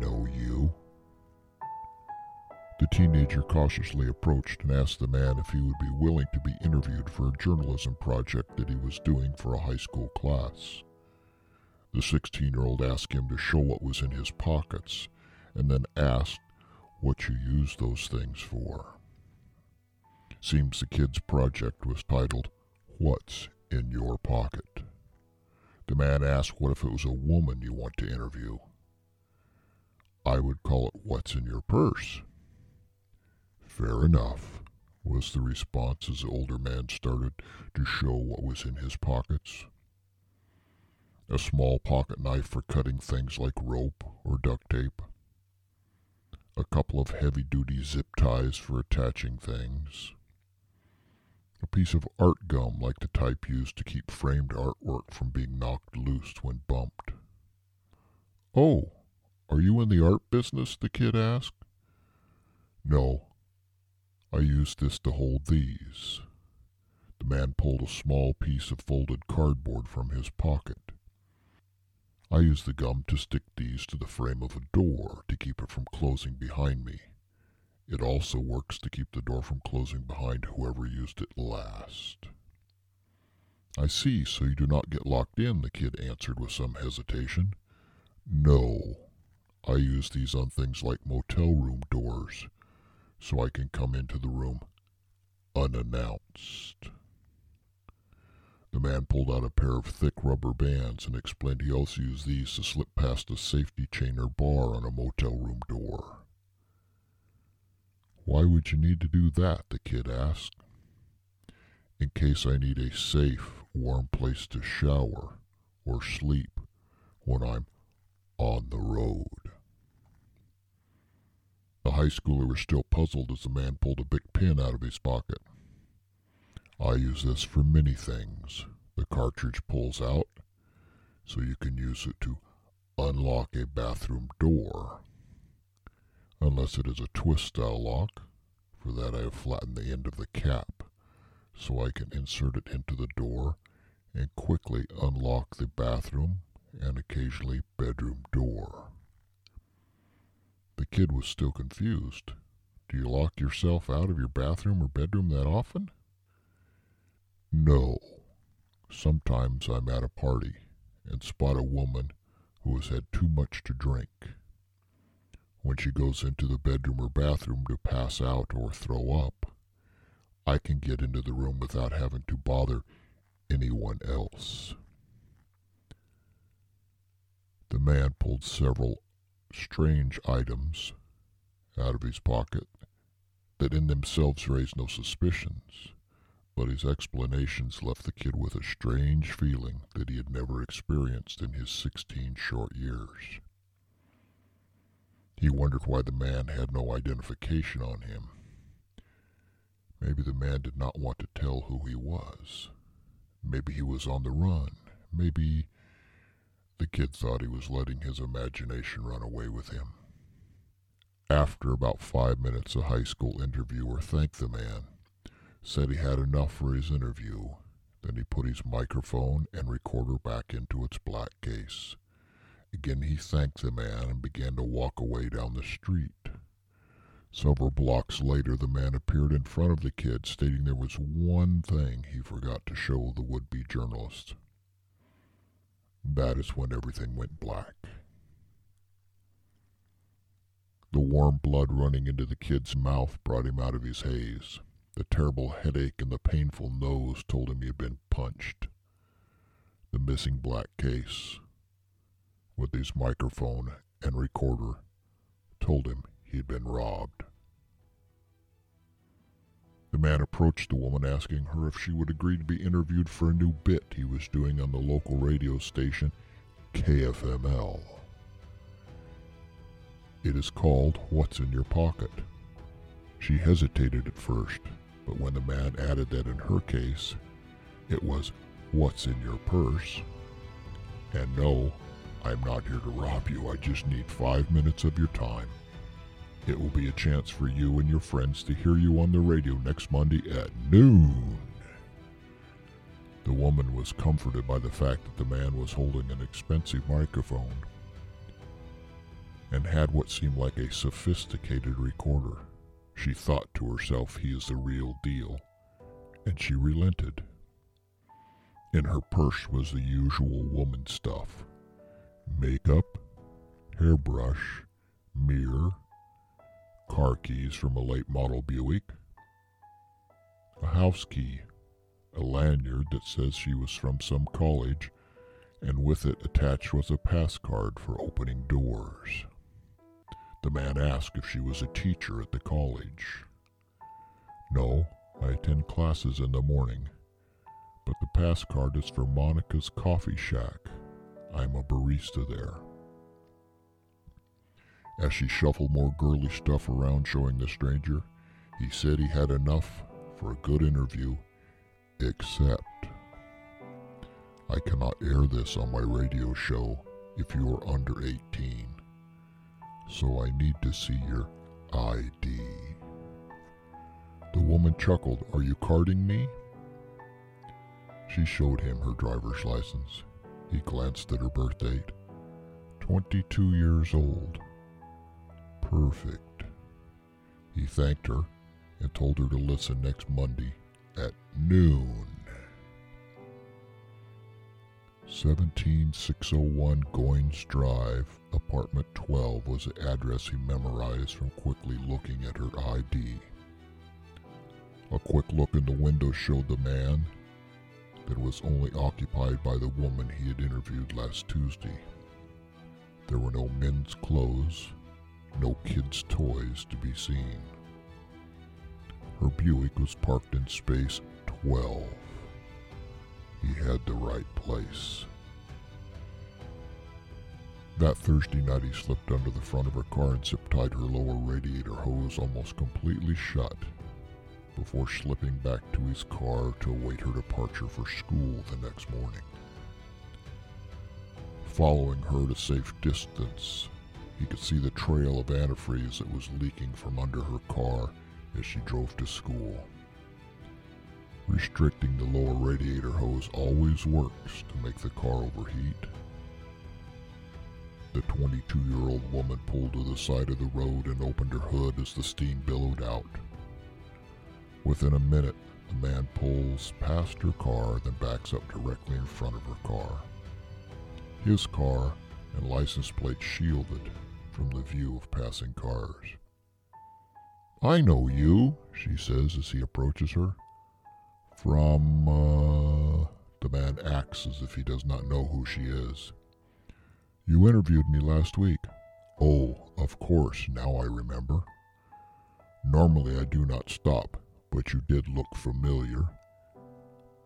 know you. The teenager cautiously approached and asked the man if he would be willing to be interviewed for a journalism project that he was doing for a high school class. The 16 year old asked him to show what was in his pockets and then asked what you use those things for. Seems the kid's project was titled, What's in Your Pocket? The man asked what if it was a woman you want to interview. I would call it What's in Your Purse. Fair enough, was the response as the older man started to show what was in his pockets. A small pocket knife for cutting things like rope or duct tape. A couple of heavy duty zip ties for attaching things a piece of art gum like the type used to keep framed artwork from being knocked loose when bumped. Oh, are you in the art business? the kid asked. No, I use this to hold these. The man pulled a small piece of folded cardboard from his pocket. I use the gum to stick these to the frame of a door to keep it from closing behind me. It also works to keep the door from closing behind whoever used it last. I see, so you do not get locked in, the kid answered with some hesitation. No, I use these on things like motel room doors, so I can come into the room unannounced. The man pulled out a pair of thick rubber bands and explained he also used these to slip past a safety chain or bar on a motel room door. Why would you need to do that? the kid asked. In case I need a safe, warm place to shower or sleep when I'm on the road. The high schooler was still puzzled as the man pulled a big pin out of his pocket. I use this for many things. The cartridge pulls out, so you can use it to unlock a bathroom door unless it is a twist style lock. For that I have flattened the end of the cap so I can insert it into the door and quickly unlock the bathroom and occasionally bedroom door. Kid was still confused. Do you lock yourself out of your bathroom or bedroom that often? No. Sometimes I'm at a party and spot a woman who has had too much to drink when she goes into the bedroom or bathroom to pass out or throw up, I can get into the room without having to bother anyone else. The man pulled several strange items out of his pocket that in themselves raised no suspicions, but his explanations left the kid with a strange feeling that he had never experienced in his sixteen short years. He wondered why the man had no identification on him. Maybe the man did not want to tell who he was. Maybe he was on the run. Maybe the kid thought he was letting his imagination run away with him. After about five minutes, a high school interviewer thanked the man, said he had enough for his interview. Then he put his microphone and recorder back into its black case. Again he thanked the man and began to walk away down the street. Several blocks later, the man appeared in front of the kid, stating there was one thing he forgot to show the would be journalist. That is when everything went black. The warm blood running into the kid's mouth brought him out of his haze. The terrible headache and the painful nose told him he had been punched. The missing black case with his microphone and recorder told him he had been robbed. The man approached the woman asking her if she would agree to be interviewed for a new bit he was doing on the local radio station KFML. It is called What's in Your Pocket. She hesitated at first, but when the man added that in her case, it was What's in Your Purse, and no, I'm not here to rob you. I just need five minutes of your time. It will be a chance for you and your friends to hear you on the radio next Monday at noon. The woman was comforted by the fact that the man was holding an expensive microphone. and had what seemed like a sophisticated recorder. She thought to herself, he is the real deal, and she relented. In her purse was the usual woman stuff makeup, hairbrush, mirror, car keys from a late model Buick, a house key, a lanyard that says she was from some college, and with it attached was a pass card for opening doors. The man asked if she was a teacher at the college. No, I attend classes in the morning, but the pass card is for Monica's Coffee Shack. I'm a barista there. As she shuffled more girly stuff around showing the stranger, he said he had enough for a good interview, except I cannot air this on my radio show if you are under 18. So I need to see your ID. The woman chuckled, Are you carding me? She showed him her driver's license. He glanced at her birth date. 22 years old. Perfect. He thanked her and told her to listen next Monday at noon. 17601 Goins Drive, apartment 12 was the address he memorized from quickly looking at her ID. A quick look in the window showed the man that was only occupied by the woman he had interviewed last Tuesday. There were no men's clothes, no kids' toys to be seen. Her Buick was parked in space 12. He had the right place. That Thursday night, he slipped under the front of her car and zip tied her lower radiator hose almost completely shut before slipping back to his car to await her departure for school the next morning. Following her to safe distance, he could see the trail of antifreeze that was leaking from under her car as she drove to school. Restricting the lower radiator hose always works to make the car overheat. The 22 year old woman pulled to the side of the road and opened her hood as the steam billowed out. Within a minute, the man pulls past her car, then backs up directly in front of her car. His car and license plate shielded from the view of passing cars. I know you, she says as he approaches her. From, uh, the man acts as if he does not know who she is. You interviewed me last week. Oh, of course, now I remember. Normally I do not stop, but you did look familiar.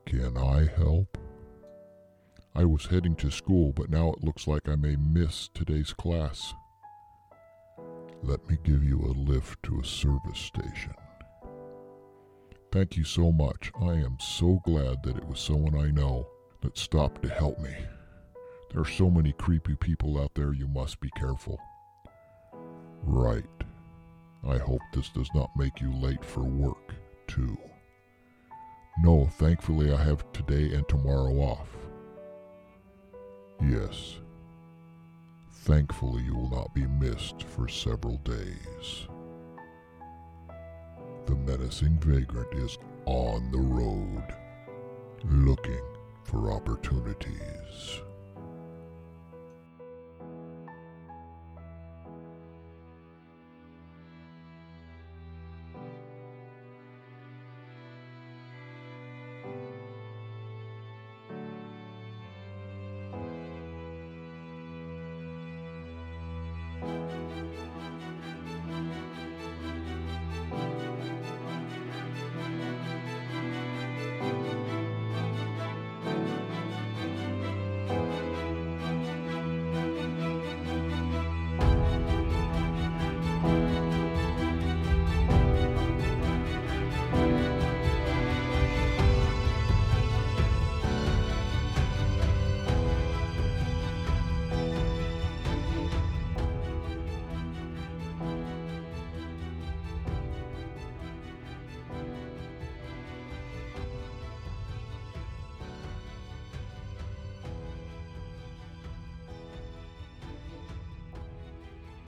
Can I help? I was heading to school, but now it looks like I may miss today's class. Let me give you a lift to a service station. Thank you so much. I am so glad that it was someone I know that stopped to help me. There are so many creepy people out there, you must be careful. Right. I hope this does not make you late for work, too. No, thankfully I have today and tomorrow off. Yes, Thankfully, you will not be missed for several days. The menacing vagrant is on the road, looking for opportunities.